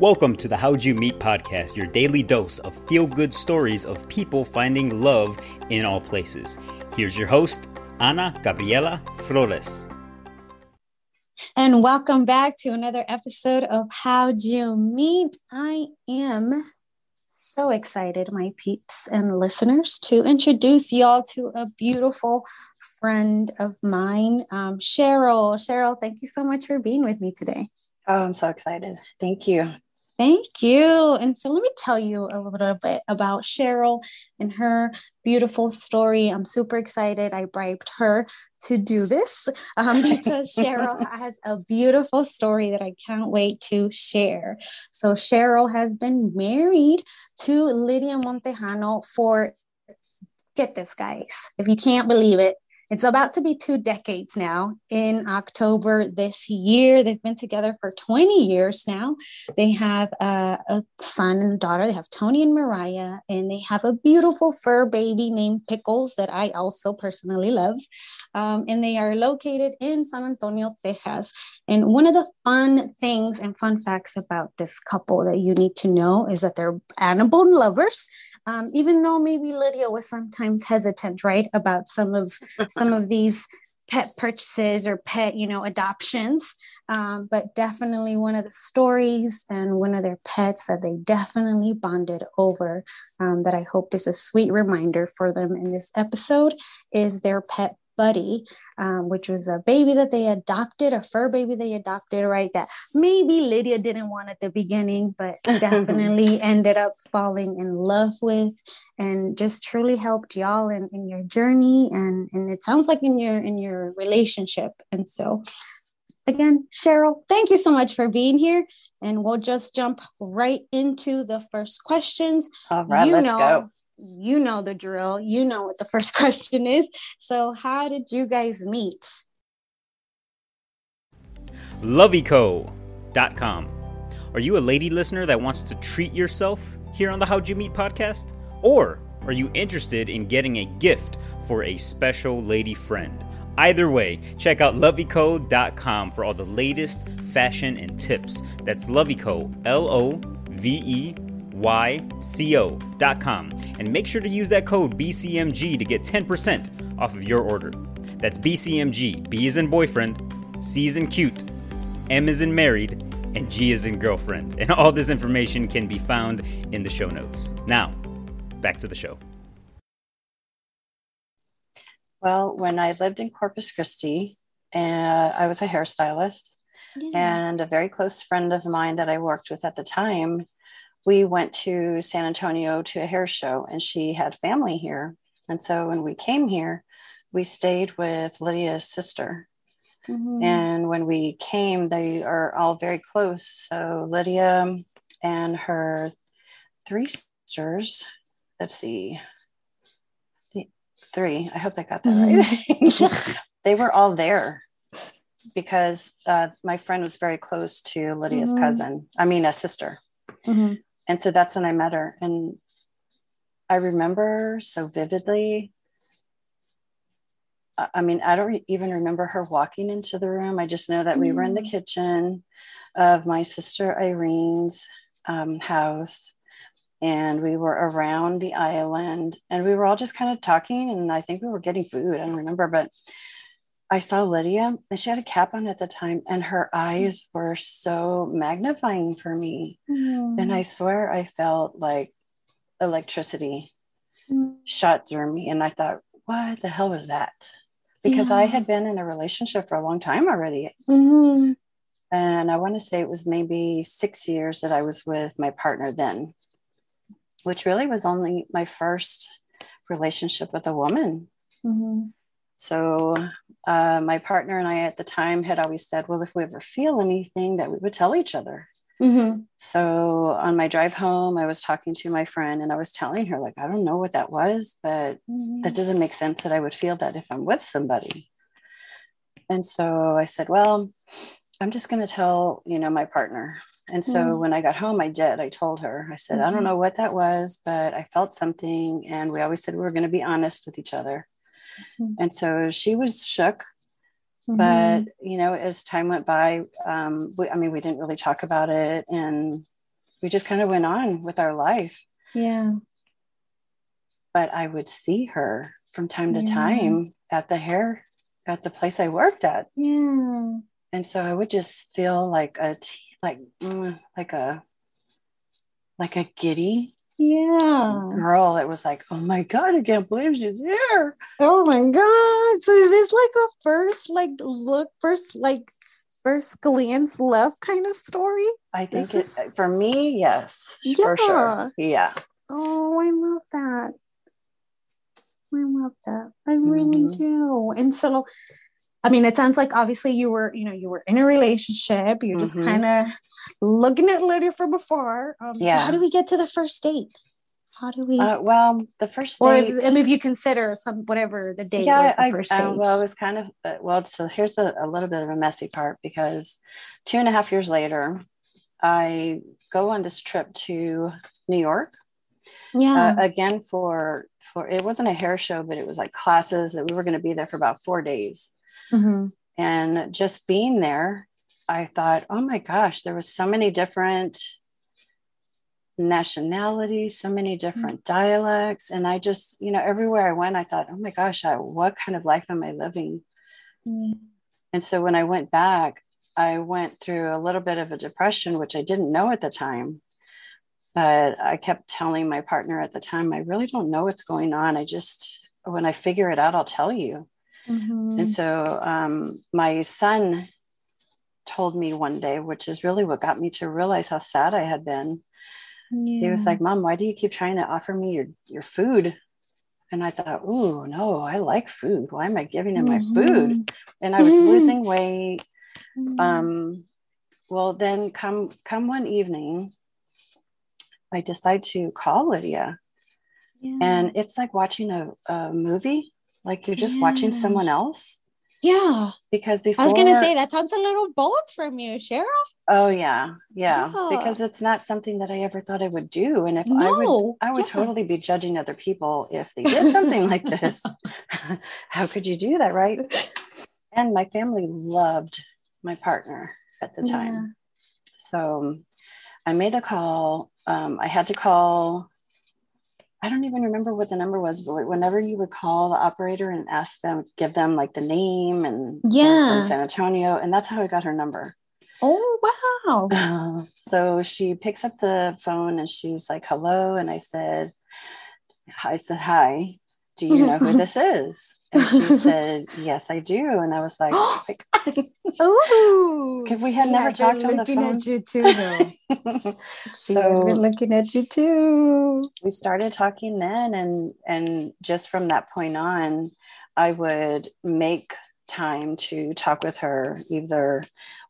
Welcome to the How'd You Meet podcast, your daily dose of feel good stories of people finding love in all places. Here's your host, Ana Gabriela Flores. And welcome back to another episode of How'd You Meet. I am so excited, my peeps and listeners, to introduce y'all to a beautiful friend of mine, um, Cheryl. Cheryl, thank you so much for being with me today. Oh, I'm so excited. Thank you. Thank you. And so let me tell you a little bit about Cheryl and her beautiful story. I'm super excited. I bribed her to do this um, because Cheryl has a beautiful story that I can't wait to share. So, Cheryl has been married to Lydia Montejano for, get this, guys, if you can't believe it, it's about to be two decades now in October this year. They've been together for 20 years now. They have a, a, son and a daughter. They have Tony and Mariah, and they have a beautiful fur baby named Pickles that I also personally love. Um, and they are located in San Antonio, Texas. And one of the fun things and fun facts about this couple that you need to know is that they're animal lovers um, even though maybe Lydia was sometimes hesitant, right, about some of some of these pet purchases or pet, you know, adoptions. Um, but definitely one of the stories and one of their pets that they definitely bonded over um, that I hope is a sweet reminder for them in this episode is their pet Buddy, um, which was a baby that they adopted, a fur baby they adopted, right? That maybe Lydia didn't want at the beginning, but definitely ended up falling in love with and just truly helped y'all in, in your journey and, and it sounds like in your in your relationship. And so again, Cheryl, thank you so much for being here. And we'll just jump right into the first questions. All right, you let's know, go you know the drill. You know what the first question is. So, how did you guys meet? Loveyco.com. Are you a lady listener that wants to treat yourself here on the How'd You Meet podcast? Or are you interested in getting a gift for a special lady friend? Either way, check out loveyco.com for all the latest fashion and tips. That's Loveyco, L O V E yco.com and make sure to use that code BCMG to get 10% off of your order. That's BCMG. B is in boyfriend, C is in cute, M is in married, and G is in girlfriend. And all this information can be found in the show notes. Now, back to the show. Well, when I lived in Corpus Christi, uh, I was a hairstylist, yeah. and a very close friend of mine that I worked with at the time we went to San Antonio to a hair show, and she had family here. And so when we came here, we stayed with Lydia's sister. Mm-hmm. And when we came, they are all very close. So Lydia and her three sisters, that's the, the three, I hope I got that mm-hmm. right. they were all there because uh, my friend was very close to Lydia's mm-hmm. cousin, I mean, a sister. Mm-hmm and so that's when I met her. And I remember so vividly. I mean, I don't even remember her walking into the room. I just know that mm-hmm. we were in the mm. kitchen of my sister Irene's um, house and we were around the island and we were all just kind of talking and I think we were getting food. I don't remember, but I saw Lydia and she had a cap on at the time and her eyes were so magnifying for me. Mm. And I swear I felt like electricity mm. shot through me. And I thought, what the hell was that? Because yeah. I had been in a relationship for a long time already. Mm-hmm. And I want to say it was maybe six years that I was with my partner then, which really was only my first relationship with a woman. Mm-hmm. So uh, my partner and I at the time had always said, well, if we ever feel anything, that we would tell each other. Mm-hmm. So on my drive home, I was talking to my friend and I was telling her, like, I don't know what that was, but mm-hmm. that doesn't make sense that I would feel that if I'm with somebody. And so I said, well, I'm just going to tell, you know, my partner. And so mm-hmm. when I got home, I did. I told her, I said, I don't mm-hmm. know what that was, but I felt something. And we always said we were going to be honest with each other. Mm-hmm. And so she was shook. Mm-hmm. But, you know, as time went by, um, we, I mean, we didn't really talk about it. And we just kind of went on with our life. Yeah. But I would see her from time to Yeah. time at the hair at the place I worked at. Yeah. And so I would just feel like a like mm, like a like a giddy Yeah. girl it was like, oh my God, I can't believe she's here. Oh my god. So is this like a first like look, first like first glance love kind of story? I think This it, is- for me, yes, for sure. Yeah. Oh, I love that. I love that. I really Mhm. do. And so I mean, it sounds like obviously you were, you know, you were in a relationship. You're just Mhm. kind of looking at Lydia from afar. Um, So Yeah. how do we get to the first date? How do we? Uh, well, the first or date. if, I mean, if you consider some whatever the date yeah, the I, first uh, date. well, it was kind of uh, well. So here's the, a little bit of a messy part because two and a half years later, I go on this trip to New York yeah. uh, again for for it wasn't a hair show, but it was like classes that we were going to be there for about four days. Mhm. And just being there, I thought, oh my gosh, there was so many different nationalities, so many different dialects. And I just, you know, everywhere I went, I thought, oh my gosh, I, what kind of life am I living? Yeah. And so when I went back, I went through a little bit of a depression, which I didn't know at the time. But I kept telling my partner at the time, I really don't know what's going on. I just, when I figure it out, I'll tell you. Mhm. And so um, my son told me one day, which is really what got me to realize how sad I had been. He was like, Mom, why do you keep trying to offer me your, your food? And I thought, oh, no, I like food. Why am I giving him my food? And I was Mhm. losing weight. Um, well, then come come one evening, I decide to call Lydia, Yeah. and it's like watching a, a movie. Like you're just watching someone else. yeah. Because before I was gonna say that sounds a little bold from you, Cheryl. Oh yeah, yeah, Yeah. Because it's not something that I ever thought I would do. And if I would I would yeah. totally be judging other people if they did something like this. How could you do that, right? And my family loved my partner at the time. So I made the call. Um, I had to call. I don't even remember what the number was, but whenever you would call the operator and ask them, give them like the name and Yeah. from San Antonio, and that's how I got her number. Oh wow. Uh, so she picks up the phone and she's like, hello. And I said, I said, hi, do you know who this is? And she said, yes, I do. And I was like, oh my God. Ooh. Okay, we had never been talked on the looking phone. at you too, though. So- had been looking at you too. we started talking then and and just from that point on i would make time to talk with her either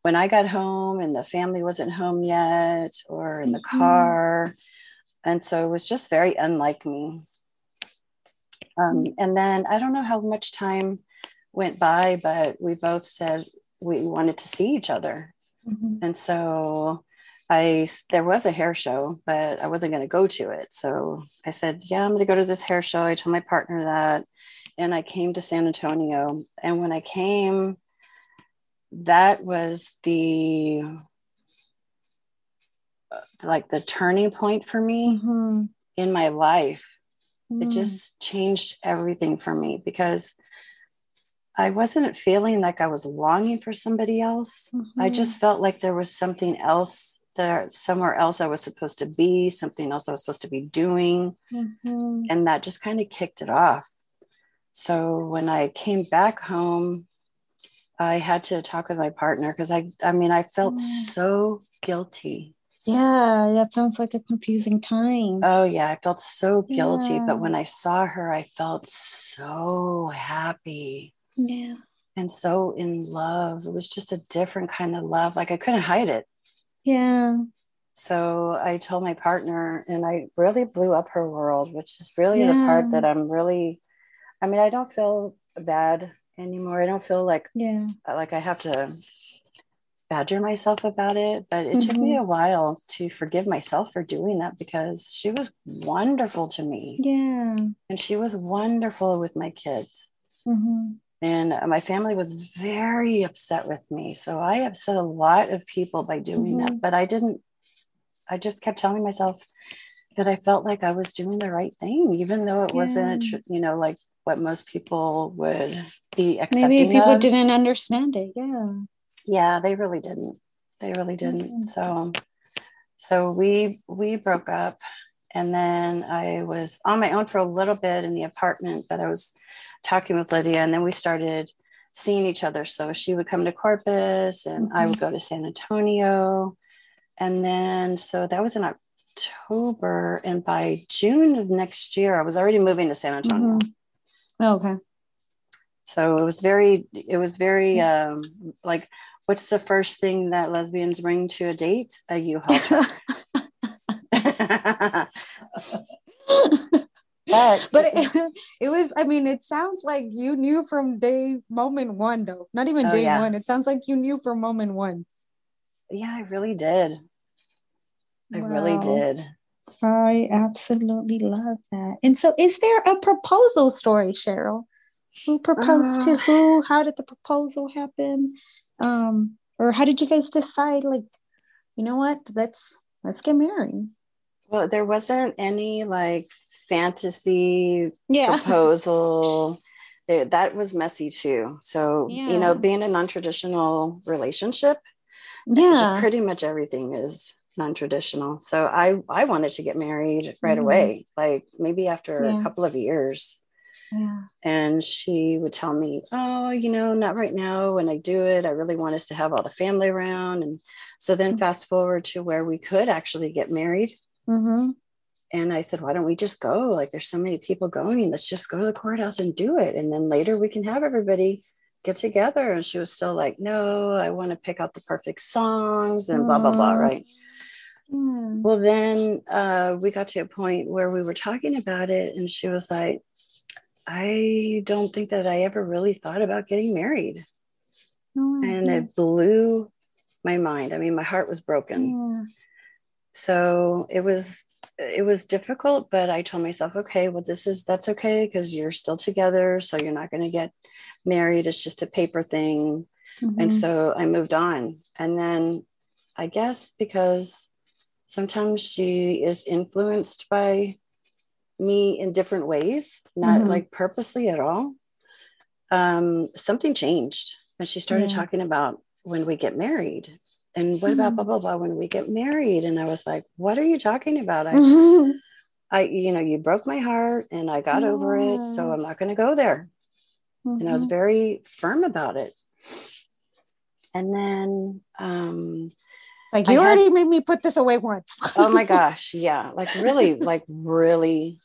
when i got home and the family wasn't home yet or in the Mhm. car and so it was just very unlike me um, and then i don't know how much time went by but we both said we wanted to see each other Mhm. and so I there was a hair show, but I wasn't going to go to it. So I said, "Yeah, I'm going to go to this hair show." I told my partner that, and I came to San Antonio. And when I came, that was the like the turning point for me Mhm. in my life. It Mm. just changed everything for me because I wasn't feeling like I was longing for somebody else. I Mhm. just felt like there was something else there, somewhere else I was supposed to be, something else I was supposed to be doing. Mhm. And that just kind of kicked it off. So when I came back home, I had to talk with my partner because I, I mean, I felt Mm. so guilty. Yeah, that sounds like a confusing time. Oh, yeah, I felt so guilty. Yeah. But when I saw her, I felt so happy yeah. and so in love. It was just a different kind of love. Like I couldn't hide it. Yeah. So I told my partner, and I really blew up her world, which is really the part that I'm really. I mean, I don't feel bad anymore. I don't feel like Yeah. like I have to badger myself about it. But it took me a while to forgive myself for doing that because she was wonderful to me, Yeah. and she was wonderful with my kids. hmm And uh, my family was very upset with me. So I upset a lot of people by doing that, but I didn't I just kept telling myself that I felt like I was doing the right thing, even though it yeah. wasn't, you know, like what most people would be accepting. Maybe people of. didn't understand it. Yeah. Yeah, they really didn't. They really didn't. Mm-hmm. So, so we we broke up, and then I was on my own for a little bit in the apartment, but I was talking with Lydia, and then we started seeing each other. So she would come to Corpus, and mm-hmm. I would mm-hmm. go to San Antonio, and then so that was in October, and by June of next year, I was already moving to San Antonio. Mm-hmm. Oh, okay. So it was very, it was very um, like, what's the first thing that lesbians bring to a date? A U-Haul truck. but but it, it, was i mean it sounds like you knew from day moment one though not even oh, day yeah. one it sounds like you knew from moment one yeah i really did i wow. really did I absolutely love that. And so, is there a proposal story, Cheryl? Who proposed uh, to who? How did the proposal happen? Um, or how did you guys decide? Like, you know what? Let's let's get married. Well, there wasn't any like fantasy yeah. proposal. it, that was messy too. So, yeah. you know, being a non-traditional relationship, yeah, pretty much everything is non-traditional so i i wanted to get married right mm-hmm. away like maybe after yeah. a couple of years yeah. and she would tell me oh you know not right now when i do it. I really want us to have all the family around. And so then mm-hmm. fast forward to where we could actually get married. Mm-hmm. and i said why don't we just go? Like there's so many people going. Let's just go to the courthouse and do it. And then later we can have everybody get together. And she was still like no i want to pick out the perfect songs and blah blah blah right? Hmm. Well, then uh, we got to a point where we were talking about it, and she was like, I don't think that I ever really thought about getting married. Oh, and it blew my mind. I mean, my heart was broken. Yeah. So it was it was difficult, but I told myself, okay, well, this is that's okay because you're still together, so you're not going to get married. It's just a paper thing. Mm-hmm. And so I moved on. And then I guess because sometimes she is influenced by me in different ways, not mm-hmm. like purposely at all. Um, something changed when she started yeah. talking about when we get married and what mm-hmm. about blah blah blah when we get married and i was like what are you talking about i mm-hmm. i you know you broke my heart and i got over it so i'm not going to go there and i was mm-hmm. very firm about it and then um like you already made me put this away once. oh my gosh. Yeah. Like really, like really,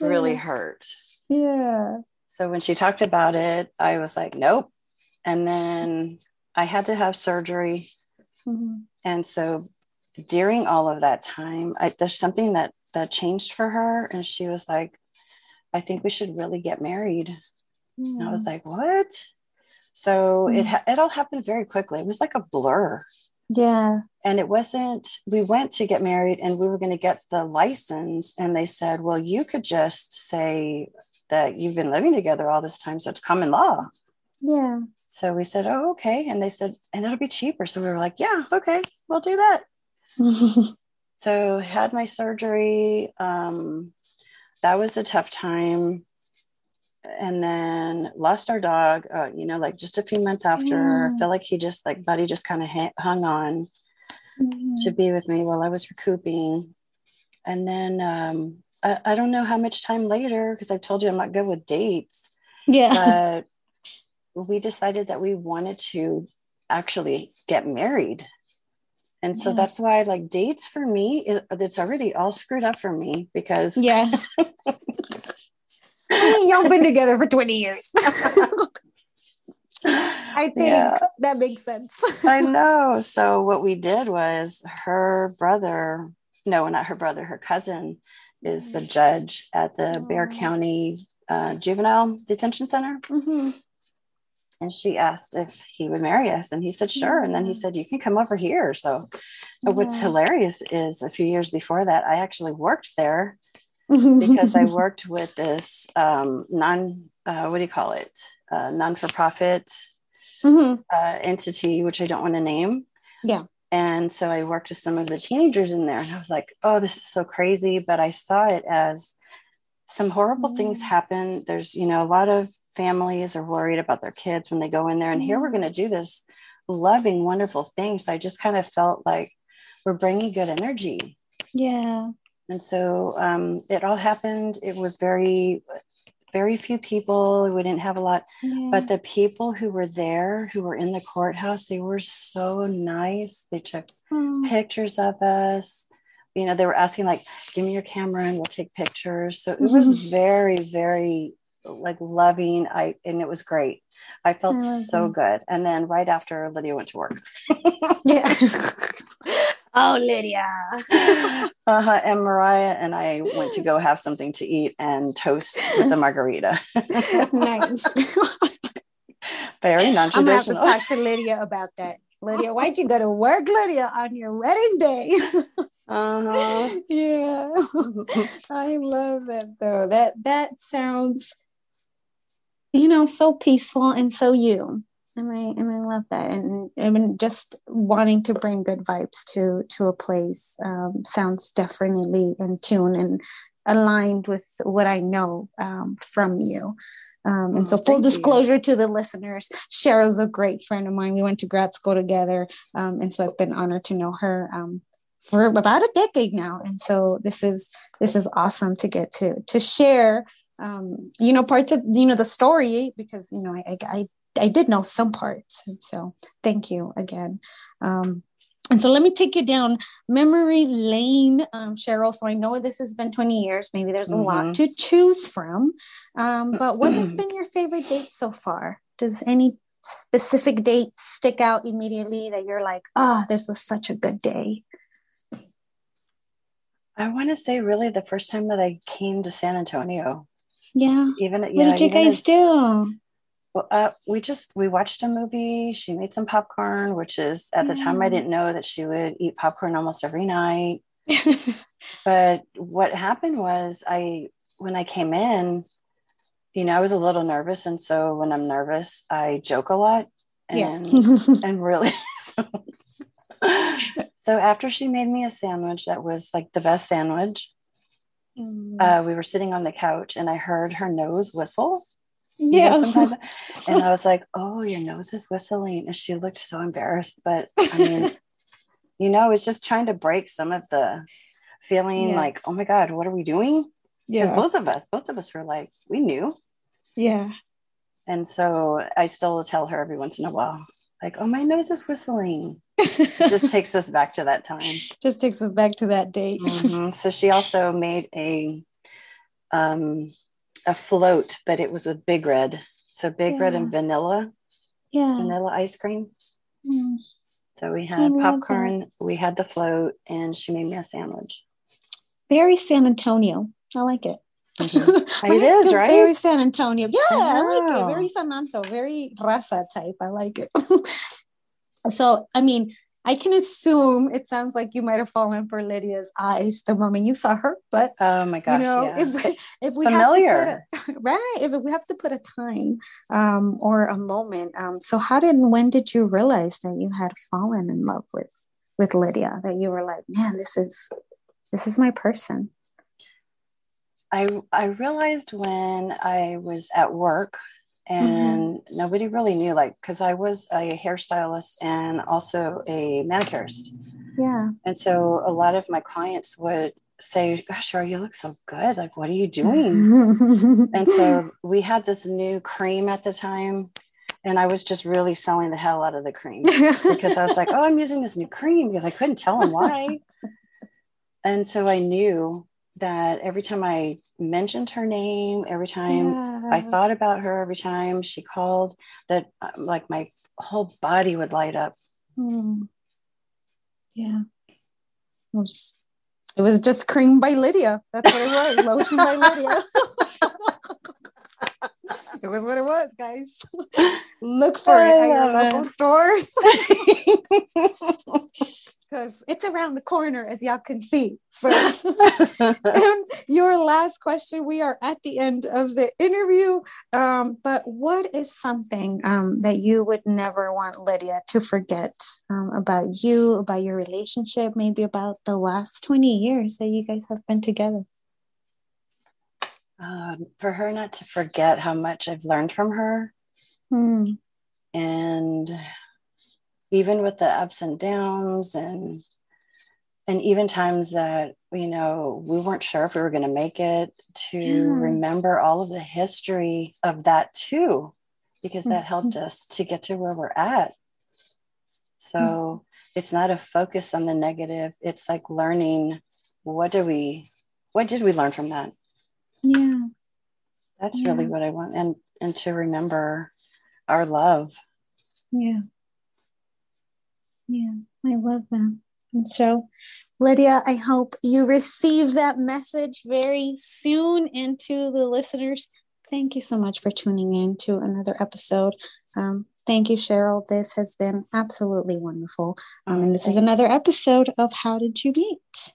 really hurt. Yeah. So when she talked about it, I was like, nope. And then I had to have surgery. Mm-hmm. And so during all of that time, I, there's something that that changed for her. And she was like, I think we should really get married. Mm. I was like, what? So mm. it ha- it all happened very quickly. It was like a blur. Yeah. And it wasn't, we went to get married and we were going to get the license. And they said, well, you could just say that you've been living together all this time. So it's common law. Yeah. So we said, oh, okay. And they said, and it'll be cheaper. So we were like, yeah, okay, we'll do that. so had my surgery. Um, that was a tough time and then lost our dog uh, you know like just a few months after i feel like he just like buddy just kind of ha- hung on to be with me while i was recouping. And then um, I, I, don't know how much time later because i've told you i'm not good with dates yeah. but we decided that we wanted to actually get married. And so yeah. that's why like dates for me it, it's already all screwed up for me because yeah. Y'all been together for 20 years. I think yeah. that makes sense. I know. So what we did was her brother, no, not her brother, her cousin is the judge at the oh. Bexar County uh, Juvenile Detention Center. Mm-hmm. And she asked if he would marry us. And he said, sure. And then he said, you can come over here. So yeah. what's hilarious is a few years before that, I actually worked there because I worked with this um, non, uh, what do you call it? Uh, non for profit mm-hmm. uh, entity, which I don't want to name. Yeah. And so I worked with some of the teenagers in there, and I was like, oh, this is so crazy. But I saw it as some horrible mm-hmm. things happen. There's, you know, a lot of families are worried about their kids when they go in there, and here we're mm-hmm. going to do this loving, wonderful thing. So I just kind of felt like we're bringing good energy. Yeah. And so um, it all happened. It was very very few people. We didn't have a lot, yeah. but the people who were there, who were in the courthouse, they were so nice. They took mm. pictures of us. You know, they were asking like, "Give me your camera and we'll take pictures." So it was mm-hmm. very, very like loving. I and it was great. I felt I so good. And then right after, Lydia went to work. yeah. Oh, Lydia. uh-huh. And Mariah and I went to go have something to eat and toast with a margarita. nice. Very non-traditional. I'm gonna have to talk to Lydia about that. Lydia, why'd you go to work, Lydia, on your wedding day? uh-huh. Yeah. I love that though. That that sounds, you know, so peaceful and so you and I and I love that, and I mean, just wanting to bring good vibes to to a place um, sounds definitely in tune and aligned with what I know um, from you. Um, and oh, so, full disclosure you. to the listeners, Cheryl's a great friend of mine. We went to grad school together, um, and so I've been honored to know her um, for about a decade now. And so, this is this is awesome to get to to share um, you know, parts of you know the story because you know I, I, I did know some parts. And so thank you again. Um, and so let me take you down memory lane, um, Cheryl. So I know this has been 20 years. Maybe there's a mm-hmm. lot to choose from. Um, but what has been your favorite date so far? Does any specific date stick out immediately that you're like, oh, this was such a good day? I want to say, really, the first time that I came to San Antonio. Yeah. Even what did you guys as, do? Well, uh, we just we watched a movie. She made some popcorn, which is at the time I didn't know that she would eat popcorn almost every night. but what happened was I when I came in, you know, I was a little nervous, and so when I'm nervous, I joke a lot, and yeah. and really so. so after she made me a sandwich that was like the best sandwich, mm. uh, we were sitting on the couch, and I heard her nose whistle yeah. You know, sometimes, and I was like, "Oh, your nose is whistling," and she looked so embarrassed. But I mean, you know, it's just trying to break some of the feeling yeah. like, "Oh my God, what are we doing?" Yeah, both of us, both of us were like, we knew. Yeah. And so I still tell her every once in a while, like, "Oh, my nose is whistling." just takes us back to that time. Just takes us back to that date. Mm-hmm. So she also made a um a float, but it was with Big Red. So Big yeah. Red and vanilla. Yeah. Vanilla ice cream. Mm. So we had popcorn, we had the float, and she made me a sandwich. Very San Antonio. I like it. Mm-hmm. it is, right? Very San Antonio. Yeah, I, I like it. Very San Antonio, very raza type. I like it. so, I mean, I can assume it sounds like you might have fallen for Lydia's eyes the moment you saw her, but oh my gosh, you know, yeah. if, if we familiar, have to put a, right? If we have to put a time um, or a moment, um, so how did when did you realize that you had fallen in love with with Lydia? That you were like, man, this is this is my person. I I realized when I was at work. And mm-hmm. nobody really knew like because i was a hairstylist and also a manicurist. Yeah. And so a lot of my clients would say gosh Cheryl, you look so good. Like what are you doing? And so we had this new cream at the time and i was just really selling the hell out of the cream because i was like oh i'm using this new cream because i couldn't tell them why. And so i knew that every time I mentioned her name, every time yeah. I thought about her, every time she called, that uh, like my whole body would light up. Mm. Yeah. It was, it was just cream by Lydia. That's what it was. Lotion by Lydia. it was what it was, guys. Look for I it at your local it. stores. because it's around the corner, as y'all can see. So, and your last question. We are at the end of the interview, um, but what is something um, that you would never want Lydia to forget um, about you, about your relationship, maybe about the last twenty years that you guys have been together? Um, for her not to forget how much I've learned from her. Mm. And even with the ups and downs and and even times that you know we weren't sure if we were going to make it to yeah. remember all of the history of that too because that mm-hmm. helped us to get to where we're at so mm-hmm. it's not a focus on the negative it's like learning what do we what did we learn from that yeah that's yeah. really what i want and and to remember our love yeah yeah, I love that. And so, Lydia, I hope you receive that message very soon into the listeners. Thank you so much for tuning in to another episode. Um, thank you, Cheryl. This has been absolutely wonderful. Um, and this is another episode of How Did You Meet?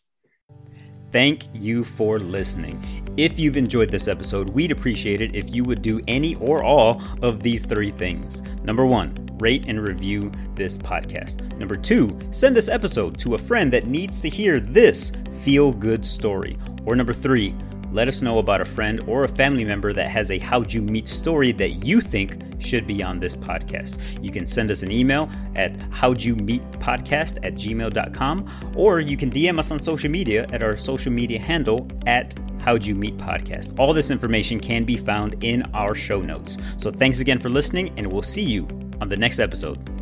Thank you for listening. If you've enjoyed this episode, we'd appreciate it if you would do any or all of these three things. Number one, rate and review this podcast. Number two, send this episode to a friend that needs to hear this feel good story. Or number three, let us know about a friend or a family member that has a How'd You Meet story that you think should be on this podcast. You can send us an email at how'd you meet podcast at gmail.com or you can DM us on social media at our social media handle at How'd You Meet Podcast. All this information can be found in our show notes. So thanks again for listening, and we'll see you on the next episode.